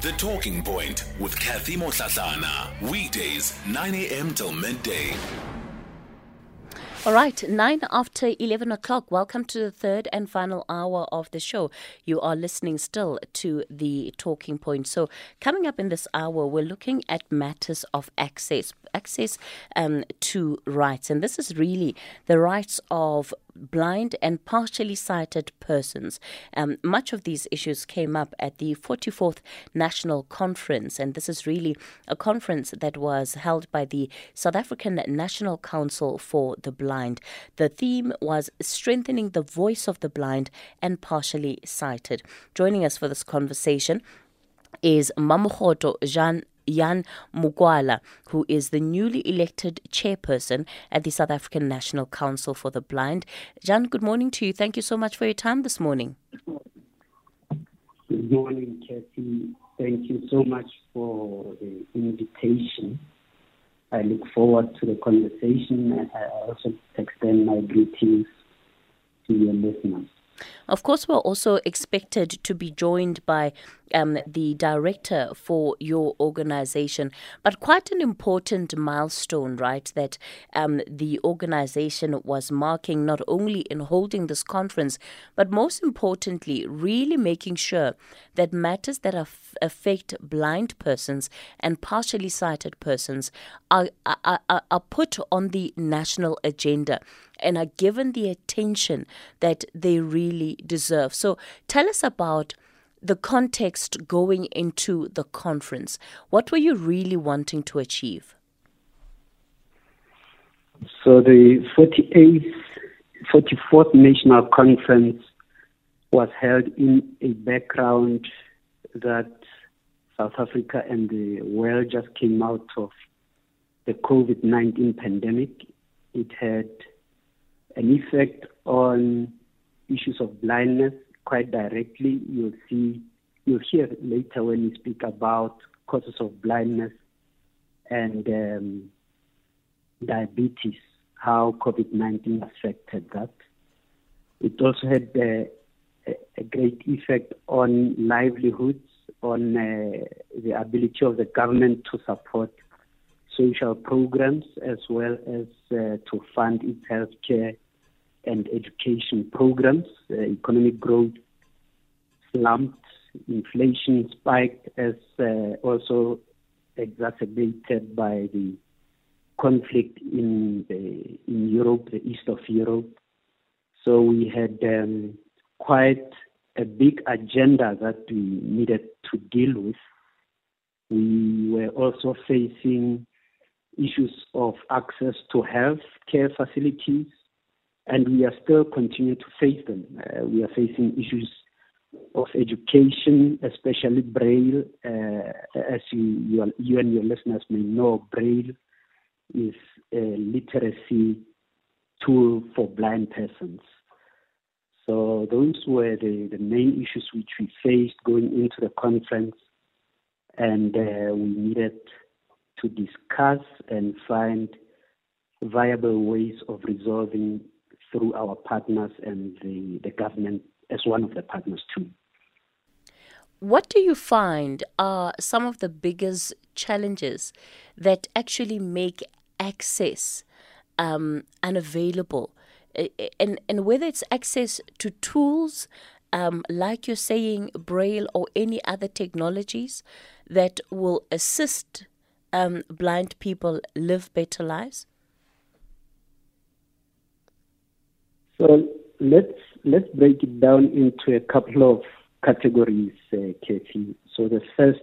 The Talking Point with Kathy Motlatlana. Weekdays, 9 a.m. till midday. All right, nine after 11 o'clock. Welcome to the third and final hour of the show. You are listening still to the talking point. So, coming up in this hour, we're looking at matters of access, access um, to rights. And this is really the rights of blind and partially sighted persons. Um, much of these issues came up at the 44th National Conference, and this is really a conference that was held by the South African National Council for the Blind. The theme was strengthening the voice of the blind and partially sighted. Joining us for this conversation is Mamogoto Jean Jan Mokoala, who is the newly elected chairperson at the South African National Council for the Blind. Jan, good morning to you. Thank you so much for your time this morning. Good morning, Kathy. Thank you so much for the invitation. I look forward to the conversation. And I also extend my greetings to your listeners. Of course, we're also expected to be joined by um, the director for your organization, but quite an important milestone, right? That um, the organization was marking not only in holding this conference, but most importantly, really making sure that matters that af- affect blind persons and partially sighted persons are, are, are put on the national agenda and are given the attention that they really deserve. So tell us about the context going into the conference. What were you really wanting to achieve? So the 48th, 44th National Conference was held in a background that South Africa and the world just came out of the COVID-19 pandemic. It had an effect on issues of blindness quite directly. You'll see, you'll hear later when we speak about causes of blindness and um, diabetes, how COVID-19 affected that. It also had uh, a great effect on livelihoods, on uh, the ability of the government to support social programs as well as uh, to fund its healthcare and education programs. Uh, economic growth slumped, inflation spiked, as uh, also exacerbated by the conflict in the, in Europe, the east of Europe. So we had um, quite a big agenda that we needed to deal with. We were also facing issues of access to health care facilities, and we are still continuing to face them. Uh, we are facing issues of education, especially Braille. Uh, as you, you, are, you, and your listeners may know, Braille is a literacy tool for blind persons. So those were the, the main issues which we faced going into the conference, and uh, we needed to discuss and find viable ways of resolving through our partners and the, the government as one of the partners too. What do you find are some of the biggest challenges that actually make access um, unavailable? And, and whether it's access to tools, um, like you're saying, Braille or any other technologies that will assist um, blind people live better lives? So let's let's break it down into a couple of categories, uh, Kathy. So the first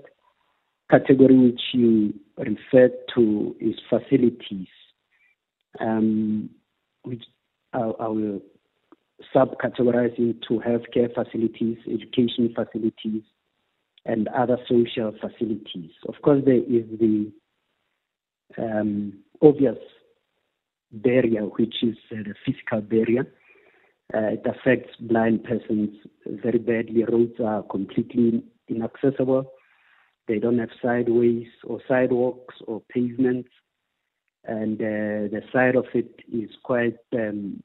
category which you referred to is facilities, um, which I, I will subcategorize into healthcare facilities, education facilities, and other social facilities. Of course, there is the um, obvious barrier, which is uh, the physical barrier. Uh, it affects blind persons very badly. Roads are completely inaccessible. They don't have sideways or sidewalks or pavements. And uh, the side of it is quite um,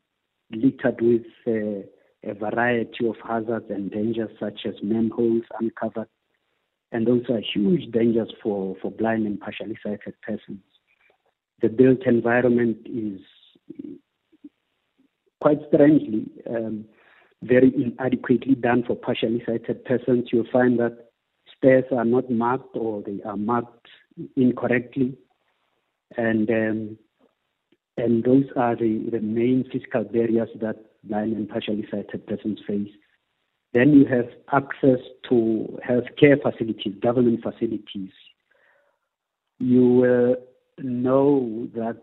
littered with uh, a variety of hazards and dangers, such as manholes, uncovered and those are huge dangers for, for blind and partially sighted persons. The built environment is quite strangely um, very inadequately done for partially sighted persons. You'll find that stairs are not marked or they are marked incorrectly, and um, and those are the, the main physical barriers that blind and partially sighted persons face. Then you have access to healthcare facilities, government facilities. You uh, know that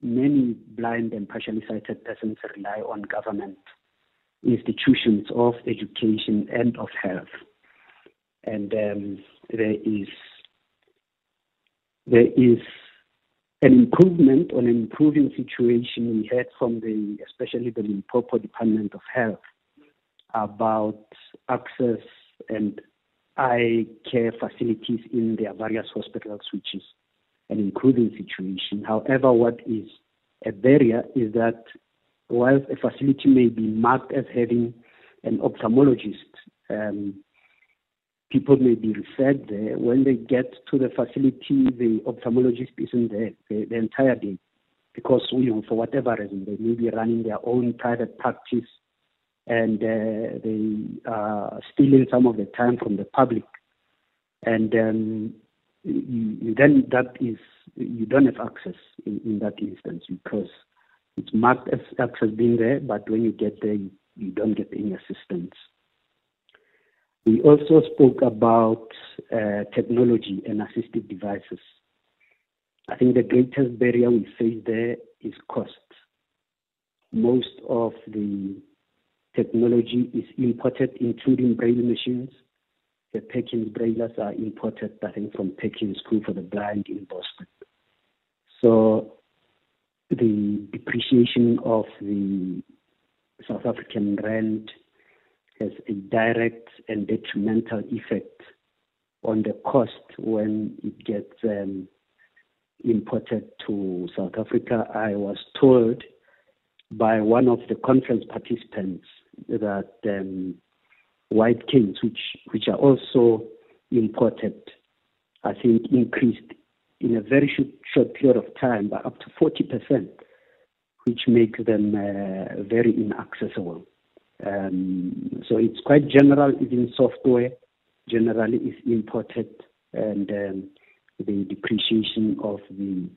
many blind and partially sighted persons rely on government institutions of education and of health. And um, there is there is an improvement on an improving situation we had from the especially the Limpopo Department of Health about access and eye care facilities in their various hospitals, which is an improving situation. However, what is a barrier is that while a facility may be marked as having an ophthalmologist, um, people may be referred there. When they get to the facility, the ophthalmologist isn't there the, the entire day because, you know, for whatever reason, they may be running their own private practice and uh, they are stealing some of the time from the public. And um, you, then that is, you don't have access in, in, that instance because it's marked as access being there, but when you get there, you, you don't get any assistance. We also spoke about uh, technology and assistive devices. I think the greatest barrier we face there is cost. Most of the technology is imported, including braille machines. The Perkins braillers are imported, I think, from Perkins School for the Blind in Boston. So the depreciation of the South African rand has a direct and detrimental effect on the cost when it gets um, imported to South Africa. I was told by one of the conference participants that um, white canes, which which are also imported, I think increased in a very short, short period of time by up to 40%, which makes them uh, very inaccessible. Um, so it's quite general, even software generally is imported, and um, the depreciation of the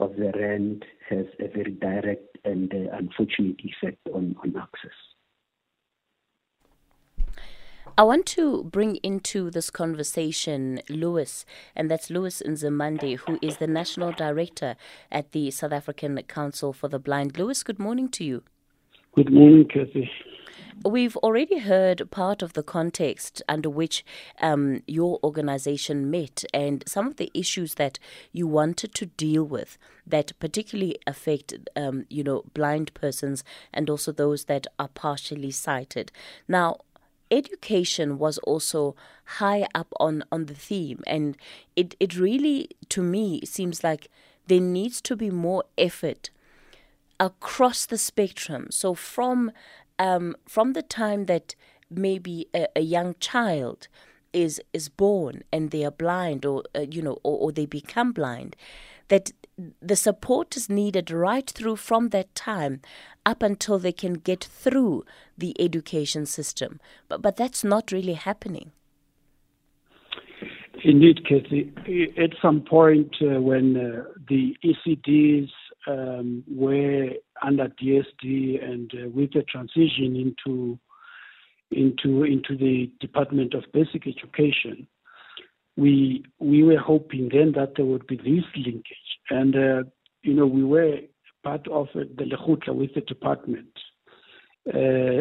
of the rand has a very direct and uh, unfortunate effect on, on access. I want to bring into this conversation Lewis, and that's Lewis Nzimande, who is the National Director at the South African Council for the Blind. Lewis, good morning to you. Good morning, Kathy. We've already heard part of the context under which um, your organization met and some of the issues that you wanted to deal with that particularly affect, um, you know, blind persons and also those that are partially sighted. Now, education was also high up on, on the theme, and it, it really, to me, seems like there needs to be more effort across the spectrum. So from um, from the time that maybe a, a, young child is is born and they are blind or uh, you know or, or they become blind that the support is needed right through from that time up until they can get through the education system but but that's not really happening Indeed, Kathy. At some point uh, when uh, the ECDs um, were under DSD and uh, with the transition into into into the Department of Basic Education, we we were hoping then that there would be this linkage, and uh, you know we were part of the Lekgotla with the department uh,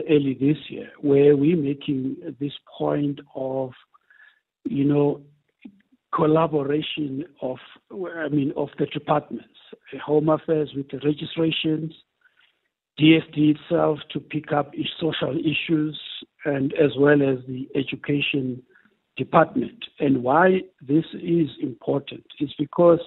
early this year, where we're making this point of you know collaboration of, I mean, of the departments, Home Affairs with the registrations, DSD itself to pick up social issues, and as well as the education department. And why this is important is because,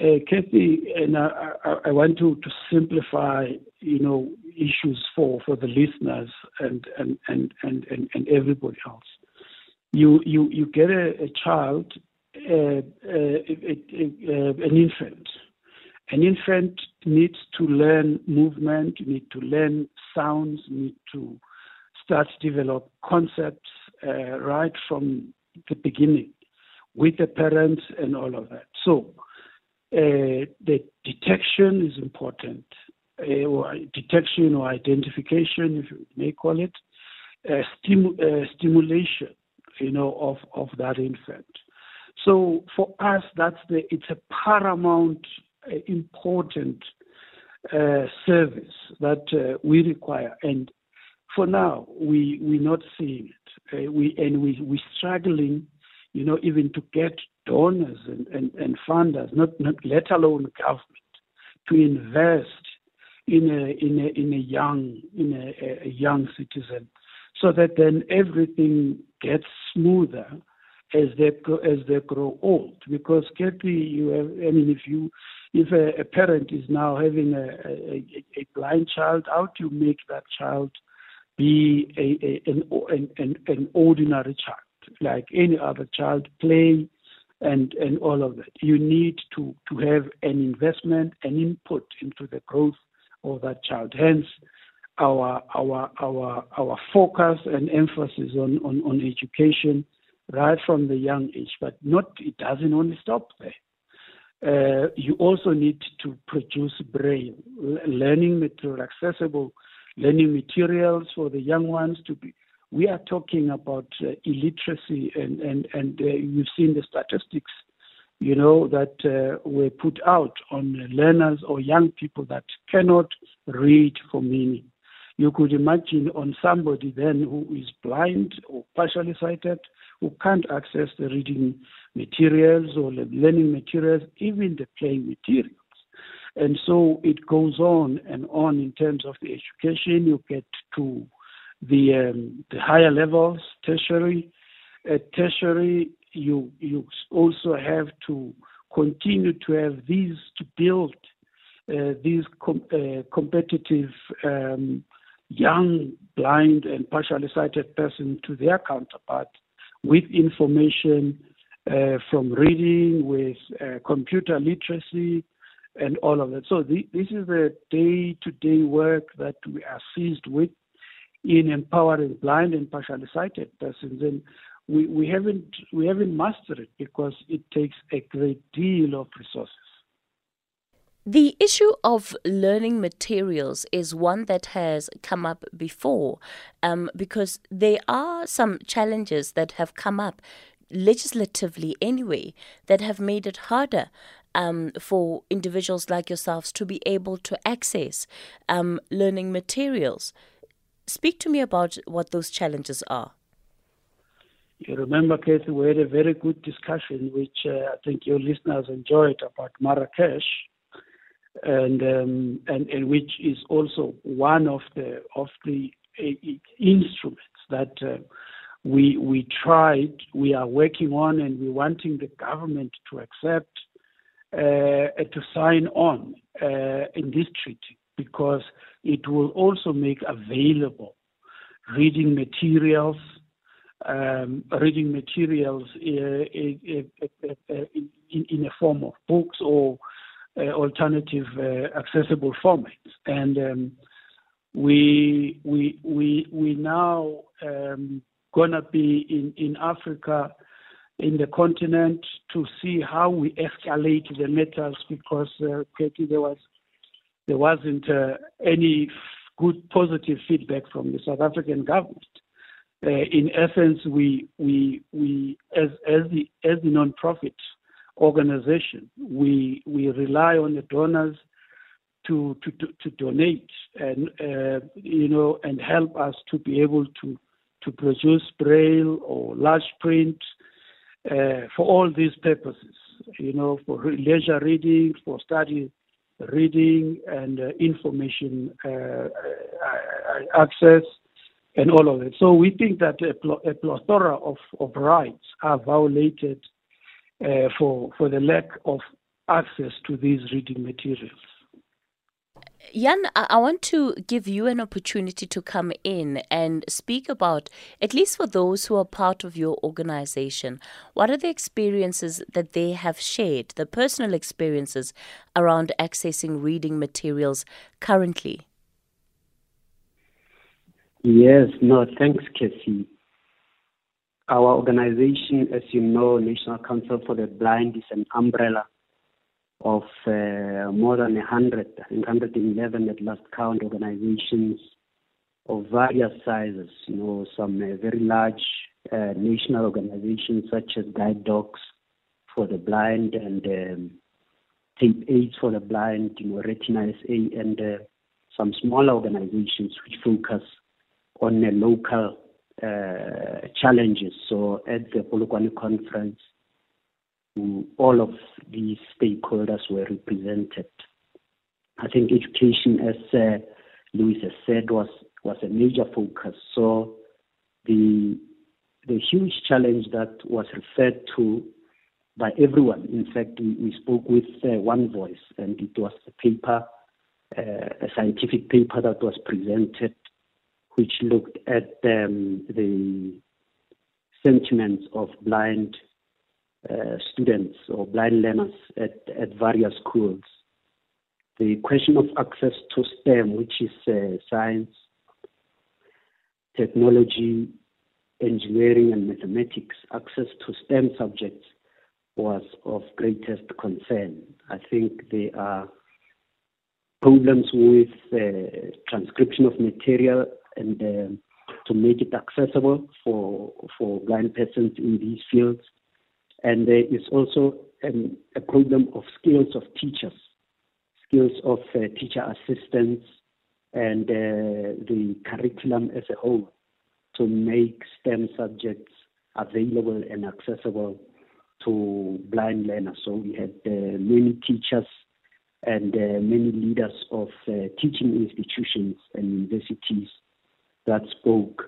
uh, Kathy, and I, I, want to, to simplify, you know, issues for, for the listeners and, and, and, and, and, everybody else you you you get a, a child, uh, uh, an infant. An infant needs to learn movement, need to learn sounds, need to start to develop concepts uh, right from the beginning with the parents and all of that. So uh, the detection is important, uh, or detection or identification, if you may call it, uh, uh, stimulation, you know, of, of that infant. So for us, that's the it's a paramount uh, important service that we require, and for now we we're not seeing it. Eh? we and we we struggling, you know, even to get donors and, and, and funders, not, not let alone government, to invest in a in a in a young in a, a young citizen, so that then everything gets smoother as they as they grow old. Because Kathy, you have, I mean, if you if a, a parent is now having a, a, a, blind child, how do you make that child be a, an, an, an ordinary child, like any other child, play and, and all of that? You need to, to have an investment, an input into the growth of that child. Hence, our our our our focus and emphasis on, on, on education right from the young age, but not it doesn't only stop there. Uh, you also need to produce braille learning material, accessible learning materials for the young ones to be. We are talking about uh, illiteracy, and and and uh, you've seen the statistics, you know, that uh, were put out on learners or young people that cannot read for meaning. You could imagine on somebody then who is blind or partially sighted, who can't access the reading materials or the learning materials, even the playing materials. And so it goes on and on in terms of the education. You get to the um, the higher levels, tertiary. At tertiary, you you also have to continue to have these to build uh, these com- uh, competitive um, young blind and partially sighted person to their counterpart with information uh, from reading, with uh, computer literacy, and all of that. So the, this is the day-to-day work that we are seized with in empowering blind and partially sighted persons, and we, we haven't we haven't mastered it because it takes a great deal of resources. The issue of learning materials is one that has come up before um, because there are some challenges that have come up legislatively anyway that have made it harder um, for individuals like yourselves to be able to access um, learning materials. Speak to me about what those challenges are. You remember, Kathy, we had a very good discussion, which uh, I think your listeners enjoyed about Marrakesh and um, and, and which is also one of the of the uh, instruments that uh, we we tried, we are working on, and we're wanting the government to accept to sign on uh, in this treaty because it will also make available reading materials. Um, reading materials uh, in, in, a form of books or uh, alternative uh, accessible formats. And um, we we we we now um, gonna be in in Africa, in the continent, to see how we escalate the matters because uh, there was there wasn't uh, any good positive feedback from the South African government. Uh, in essence, we we we as as the as the non-profit organization. We we rely on the donors to to to, donate and uh, you know and help us to be able to to produce braille or large print uh, for all these purposes. You know, for leisure reading, for study reading, and uh, information uh, uh, access and all of it. So we think that a, pl- a plethora of, of rights are violated uh, for, for the lack of access to these reading materials. Jan, I want to give you an opportunity to come in and speak about, at least for those who are part of your organization, what are the experiences that they have shared, the personal experiences around accessing reading materials currently? Yes, no, thanks, Cassie. Our organization, as you know, National Council for the Blind, is an umbrella of uh, more than 100, 111 at last count organizations of various sizes, you know, some uh, very large uh, national organizations such as Guide Dogs for the Blind and um, Tape Aids for the Blind, you know, Retina SA, and uh, some smaller organizations which focus on the local uh, challenges. So at the Polokwane conference, all of these stakeholders were represented. I think education, as uh, Lewis has said, was was a major focus. So the the huge challenge that was referred to by everyone. In fact, we, we spoke with uh, one voice, and it was a paper, uh, a scientific paper that was presented, which looked at um, the sentiments of blind uh, students or blind learners at, at various schools. The question of access to STEM, which is uh, science, technology, engineering, and mathematics, access to STEM subjects was of greatest concern. I think there are problems with uh, transcription of material and uh, to make it accessible for for blind persons in these fields. And there is also um, a problem of skills of teachers, skills of uh, teacher assistants, and uh, the curriculum as a whole to make STEM subjects available and accessible to blind learners. So we had uh, many teachers and uh, many leaders of uh, teaching institutions and universities that spoke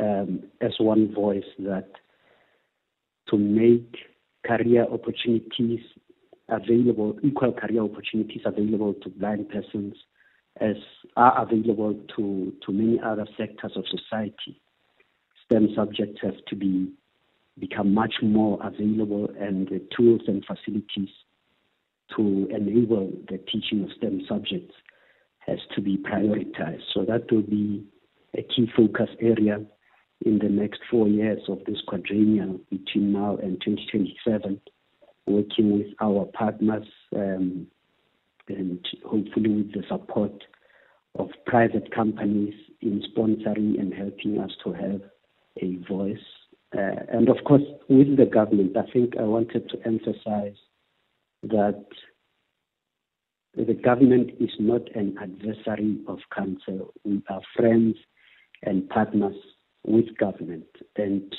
um, as one voice that to make career opportunities available, equal career opportunities available to blind persons as are available to, to many other sectors of society. STEM subjects have to be become much more available and the tools and facilities to enable the teaching of STEM subjects has to be prioritized. So that will be a key focus area in the next four years of this quadrennial between now and 2027, working with our partners um, and hopefully with the support of private companies in sponsoring and helping us to have a voice. Uh, and of course, with the government, I think I wanted to emphasize that the government is not an adversary of council. We are friends and partners with government. And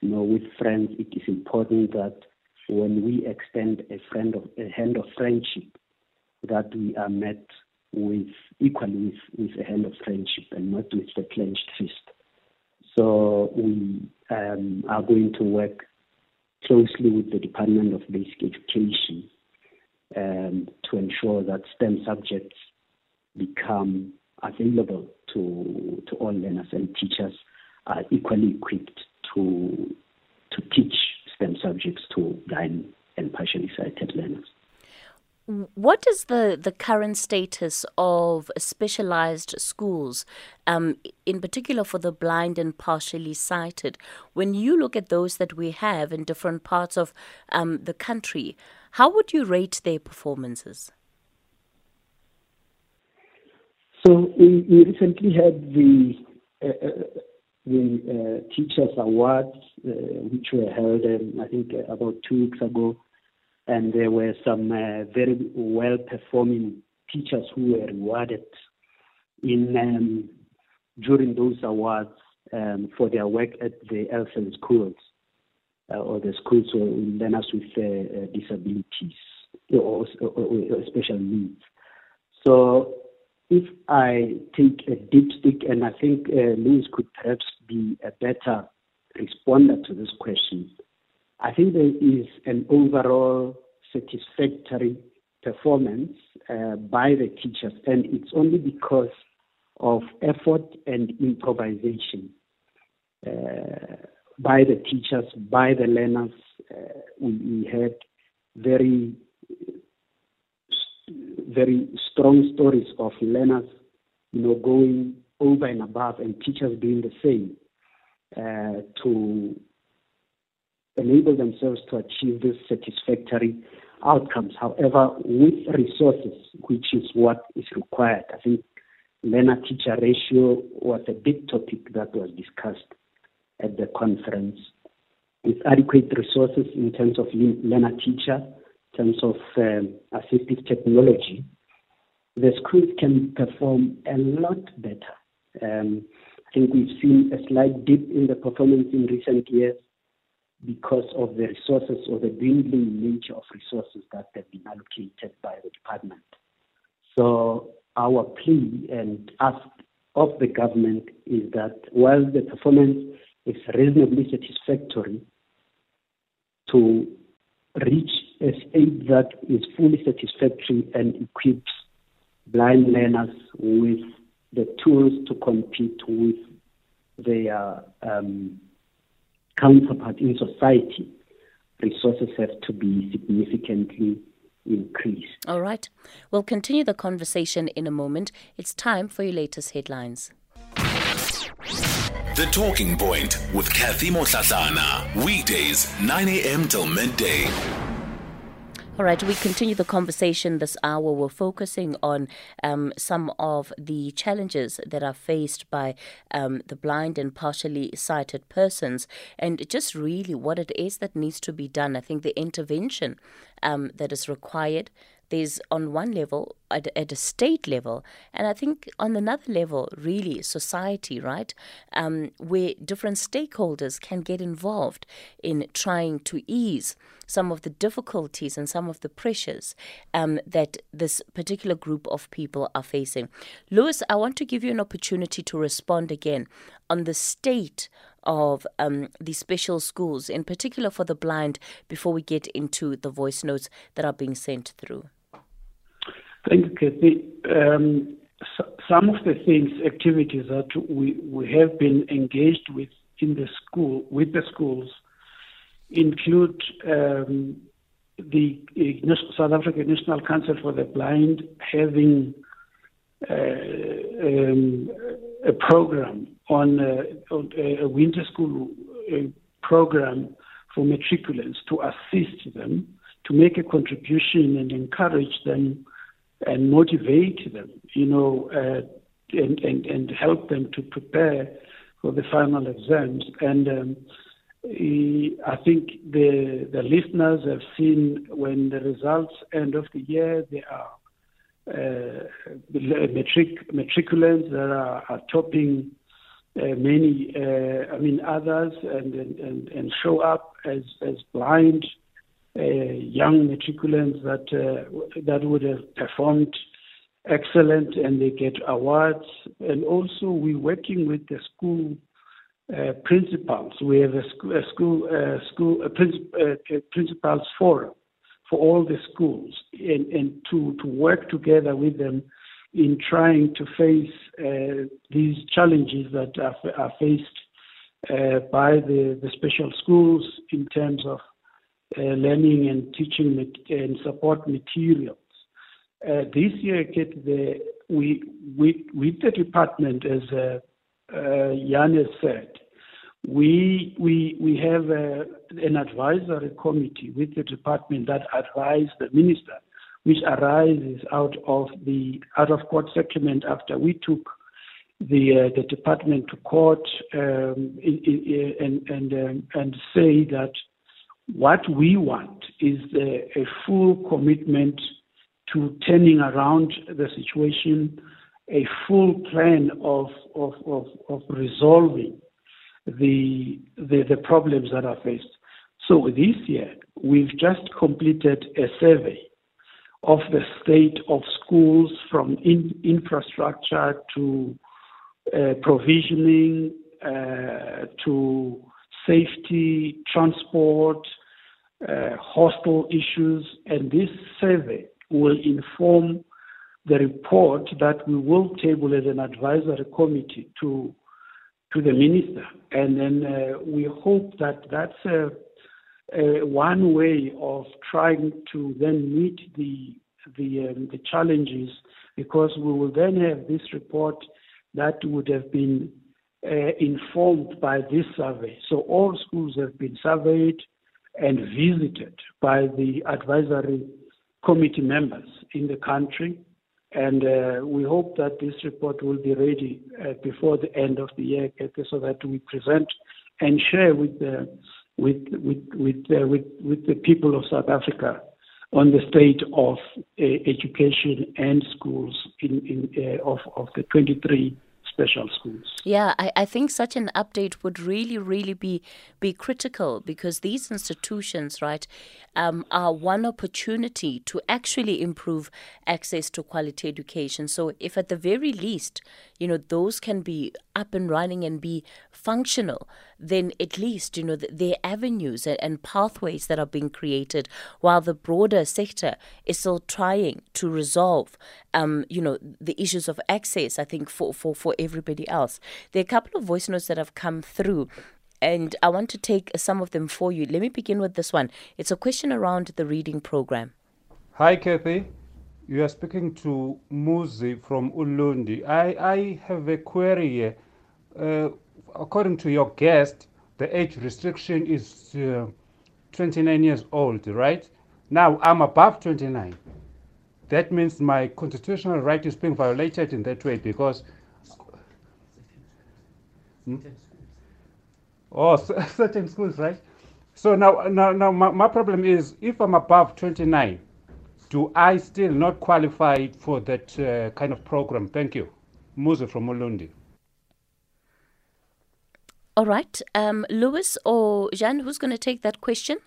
you know, with friends, it is important that when we extend a friend of a hand of friendship, that we are met with equally with, with a hand of friendship and not with the clenched fist. So we um, are going to work closely with the Department of Basic Education um, to ensure that STEM subjects become available to to all learners and teachers are equally equipped to to teach STEM subjects to blind and partially sighted learners. What is the, the current status of specialized schools, um, in particular for the blind and partially sighted? When you look at those that we have in different parts of um, the country, how would you rate their performances? So we, we recently had the uh, uh the uh, Teachers Awards, uh, which were held, um, I think, uh, about two weeks ago. And there were some uh, very well performing teachers who were rewarded in um, during those awards um, for their work at the LSEN schools uh, or the schools for learners with uh, disabilities or, or, or special needs. So if I take a dipstick, and I think uh, Lewis could perhaps be a better responder to this question, I think there is an overall satisfactory performance uh, by the teachers, and it's only because of effort and improvisation uh, by the teachers, by the learners. Uh, we, we had very, very strong stories of learners, you know, going over and above, and teachers doing the same uh, to enable themselves to achieve this satisfactory outcomes. However, with resources, which is what is required, I think learner teacher ratio was a big topic that was discussed at the conference. With adequate resources in terms of learner teacher, in terms of um, assistive technology, the schools can perform a lot better. Um, I think we've seen a slight dip in the performance in recent years because of the resources or the dwindling nature of resources that have been allocated by the department. So our plea and ask of the government is that while the performance is reasonably satisfactory, to reach a state that is fully satisfactory and equips blind learners with the tools to compete with their um, counterpart in society, resources have to be significantly increased. All right. We'll continue the conversation in a moment. It's time for your latest headlines. The Talking Point with Kathy Motlatlana. Weekdays, 9 a.m. till midday. All right, we continue the conversation this hour. We're focusing on um, some of the challenges that are faced by um, the blind and partially sighted persons and just really what it is that needs to be done. I think the intervention um, that is required there's on one level at, at, a state level and i think on another level really society right um, where different stakeholders can get involved in trying to ease some of the difficulties and some of the pressures um, that this particular group of people are facing lewis i want to give you an opportunity to respond again on the state of um, the special schools, in particular for the blind, before we get into the voice notes that are being sent through? Thank you, Kathy. Um, so, some of the things, activities that we, we have been engaged with in the school, with the schools, include um, the South African National Council for the Blind having uh, um, a program on, uh, on a winter school uh, program for matriculants to assist them, to make a contribution and encourage them and motivate them, you know, uh, and, and, and help them to prepare for the final exams. And um, I think the, the listeners have seen when the results end of the year, there are uh, matric, matriculants that are, are topping uh, many, uh, I mean, others and, and, and show up as, as blind young matriculants that uh, that would have performed excellent and they get awards. And also, we're working with the school uh, principals. We have a school, a school, uh, school uh, principals forum for all the schools, and, and to to work together with them in trying to face uh, these challenges that are, are faced by the, the special schools in terms of uh, learning and teaching and support materials. Uh, this year, Kate, the, we, we, with the department, as uh, uh, Jan has said, we, we, we have a, an advisory committee with the department that advise the minister, which arises out of the out of court settlement after we took the uh, the department to court um, in, in, and and um, and say that what we want is a, full commitment to turning around the situation, a full plan of, resolving the, problems that are faced. So this year, we've just completed a survey of the state of schools from in, infrastructure to uh, provisioning uh, to safety, transport, uh, hostel issues, and this survey will inform the report that we will table as an advisory committee to to the minister, and then uh, we hope that that's a, a one way of trying to then meet the the um, the challenges because we will then have this report that would have been informed by this survey. So all schools have been surveyed and visited by the advisory committee members in the country. And uh, we hope that this report will be ready uh, before the end of the year, so that we present and share with the with with with, uh, with, with the people of South Africa on the state of uh, education and schools in, in uh, of of the 23 special schools. Yeah, I, I think such an update would really, really be be critical because these institutions, right, um, are one opportunity to actually improve access to quality education. So, if at the very least, you know, those can be up and running and be functional, then at least, you know, there are avenues and pathways that are being created while the broader sector is still trying to resolve, um, you know, the issues of access, I think, for, for, for everybody else. There are a couple of voice notes that have come through and I want to take some of them for you. Let me begin with this one. It's a question around the reading program. Hi, Kathy. You are speaking to Muzi from Ulundi. I, I have a query here. Uh, according to your guest, the age restriction is uh, 29 years old, right? Now I'm above 29. That means my constitutional right is being violated in that way because. Hmm? Oh, certain schools, right? So now, now, now my, my problem is if I'm above 29, do I still not qualify for that uh, kind of program? Thank you. Musa from Ulundi. All right. Um, Lewis or Jean, who's going to take that question?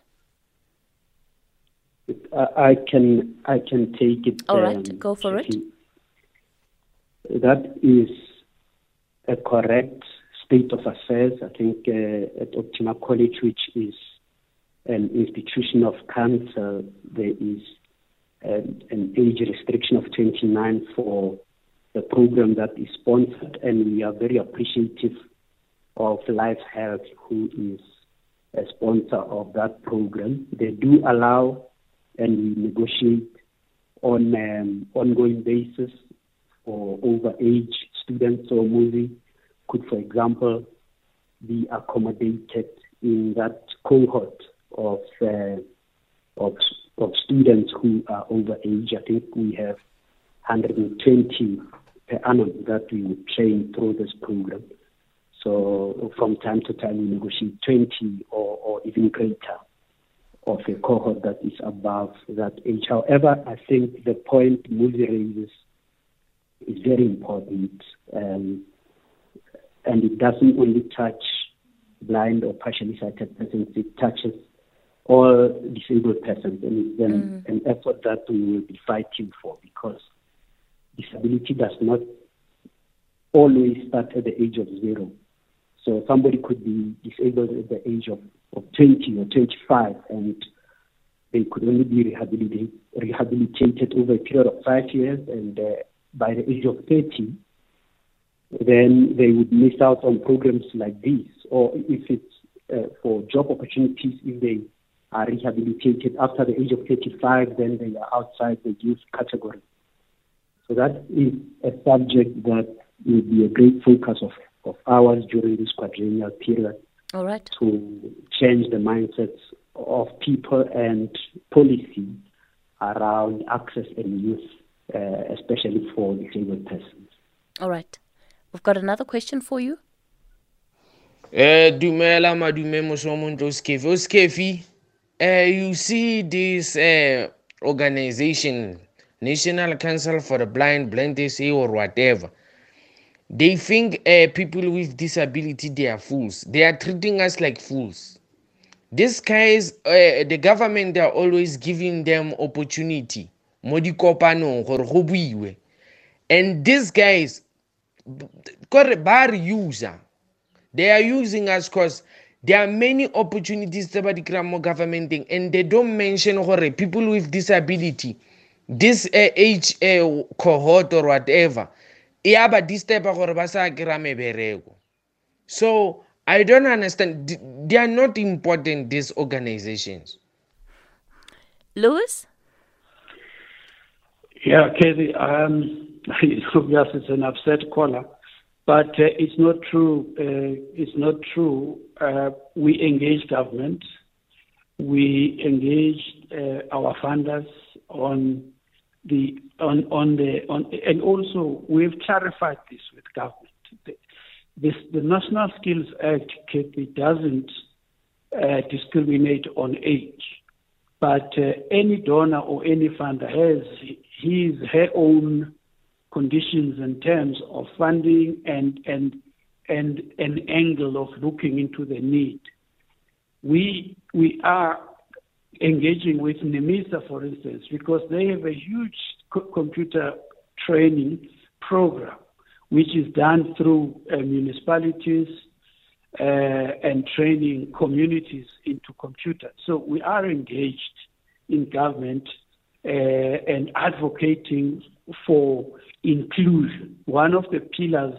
I can I can take it. All right, um, go for it. That is a correct state of affairs. I think uh, at Optima College, which is an institution of council, there is an, an age restriction of 29 for the program that is sponsored, and we are very appreciative of Life Health, who is a sponsor of that program. They do allow and we negotiate on an um, ongoing basis for over age students or moving could, for example, be accommodated in that cohort of uh, of, of students who are over age. I think we have 120 per annum that we would train through this program. So from time to time we negotiate 20 or, or even greater of a cohort that is above that age. However, I think the point Muzi raises is very important. Um, and it doesn't only touch blind or partially sighted persons, it touches all disabled persons, and it's an, mm. an effort that we will be fighting for because disability does not always start at the age of zero. So somebody could be disabled at the age of, of 20 or 25, and they could only be rehabilitated, rehabilitated over a period of five years, and uh, by the age of 30, then they would miss out on programs like these, Or if it's uh, for job opportunities, if they are rehabilitated after the age of 35, then they are outside the youth category. So that is a subject that will be a great focus of, of ours during this quadrennial period. All right. To change the mindsets of people and policy around access and use, uh, especially for disabled persons. All right. We've got another question for you. Uh, dumela madume uh, you see this uh, organization national council for the blind blind sa or whatever. They think uh, people with disability they are fools. They are treating us like fools. These guys uh, the government they are always giving them opportunity. Mo dikopanong and these guys kore ba re user. They are using us because there are many opportunities tse ba di kry-ang mo governmenteng and they don't mention gore people with disability this uh, age uh, cohort or whatever ya ba disturba gore ba sa kry mebereko. So i don't understand. They are not important these organizations. Lewis yeah Kathy, um, yes it's an upset caller. But uh, it's not true uh, it's not true uh, we engage government. We engaged uh, our funders on the on on the on and also we've clarified this with government. The, this, the National Skills Act KP doesn't uh, discriminate on age, but uh, any donor or any funder has his her own conditions and terms of funding and and and an angle of looking into the need. We we are engaging with NEMISA, for instance, because they have a huge co- computer training program, which is done through uh, municipalities uh, and training communities into computers. So we are engaged in government uh, and advocating for inclusion. One of the pillars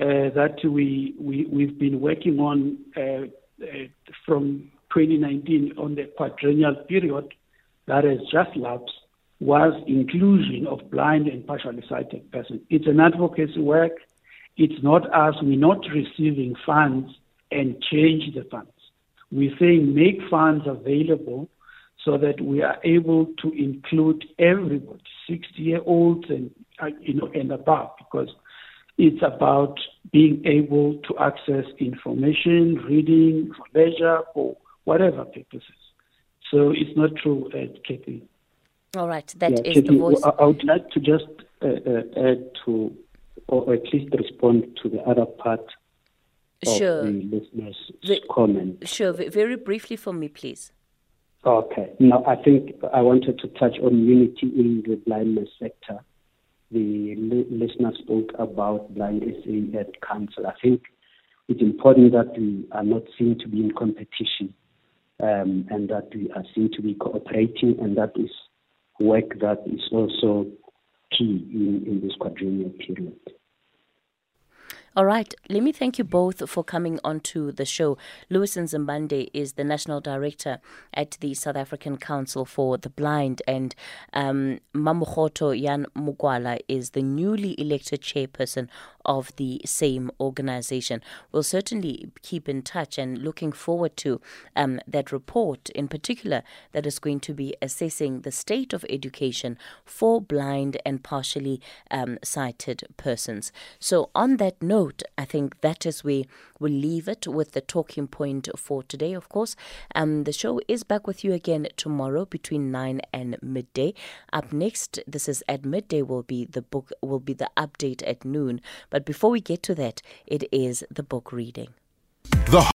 uh, that we, we, we've been working on uh, uh, from 2019 on the quadrennial period that has just lapsed was inclusion of blind and partially sighted persons. It's an advocacy work. It's not us. We're not receiving funds and change the funds. We're saying make funds available so that we are able to include everybody, 60 year olds and you know and above, because it's about being able to access information, reading, for leisure, for whatever purposes. So it's not true, uh, Kathy. All right, that yeah, is Kathy, the voice. I would like to just uh, uh, add to, or at least respond to the other part sure. of the listener's the, comment. Sure, very briefly for me, please. Okay. Now, I think I wanted to touch on unity in the blindness sector. The li- listener spoke about blind SA at council. I think it's important that we are not seen to be in competition um, and that we are seen to be cooperating, and that is work that is also key in, in this quadrennial period. All right. Let me thank you both for coming onto the show. Lewis Nzimande is the National Director at the South African Council for the Blind, and um, Mamogoto Jan Mokoala is the newly elected chairperson of the same organization. We'll certainly keep in touch and looking forward to um, that report in particular that is going to be assessing the state of education for blind and partially um, sighted persons. So, on that note, I think that is where we'll leave it with the talking point for today, of course. Um, the show is back with you again tomorrow between 9 and midday. Up next, this is at midday, will be the book, will be the update at noon. But before we get to that, it is the book reading. The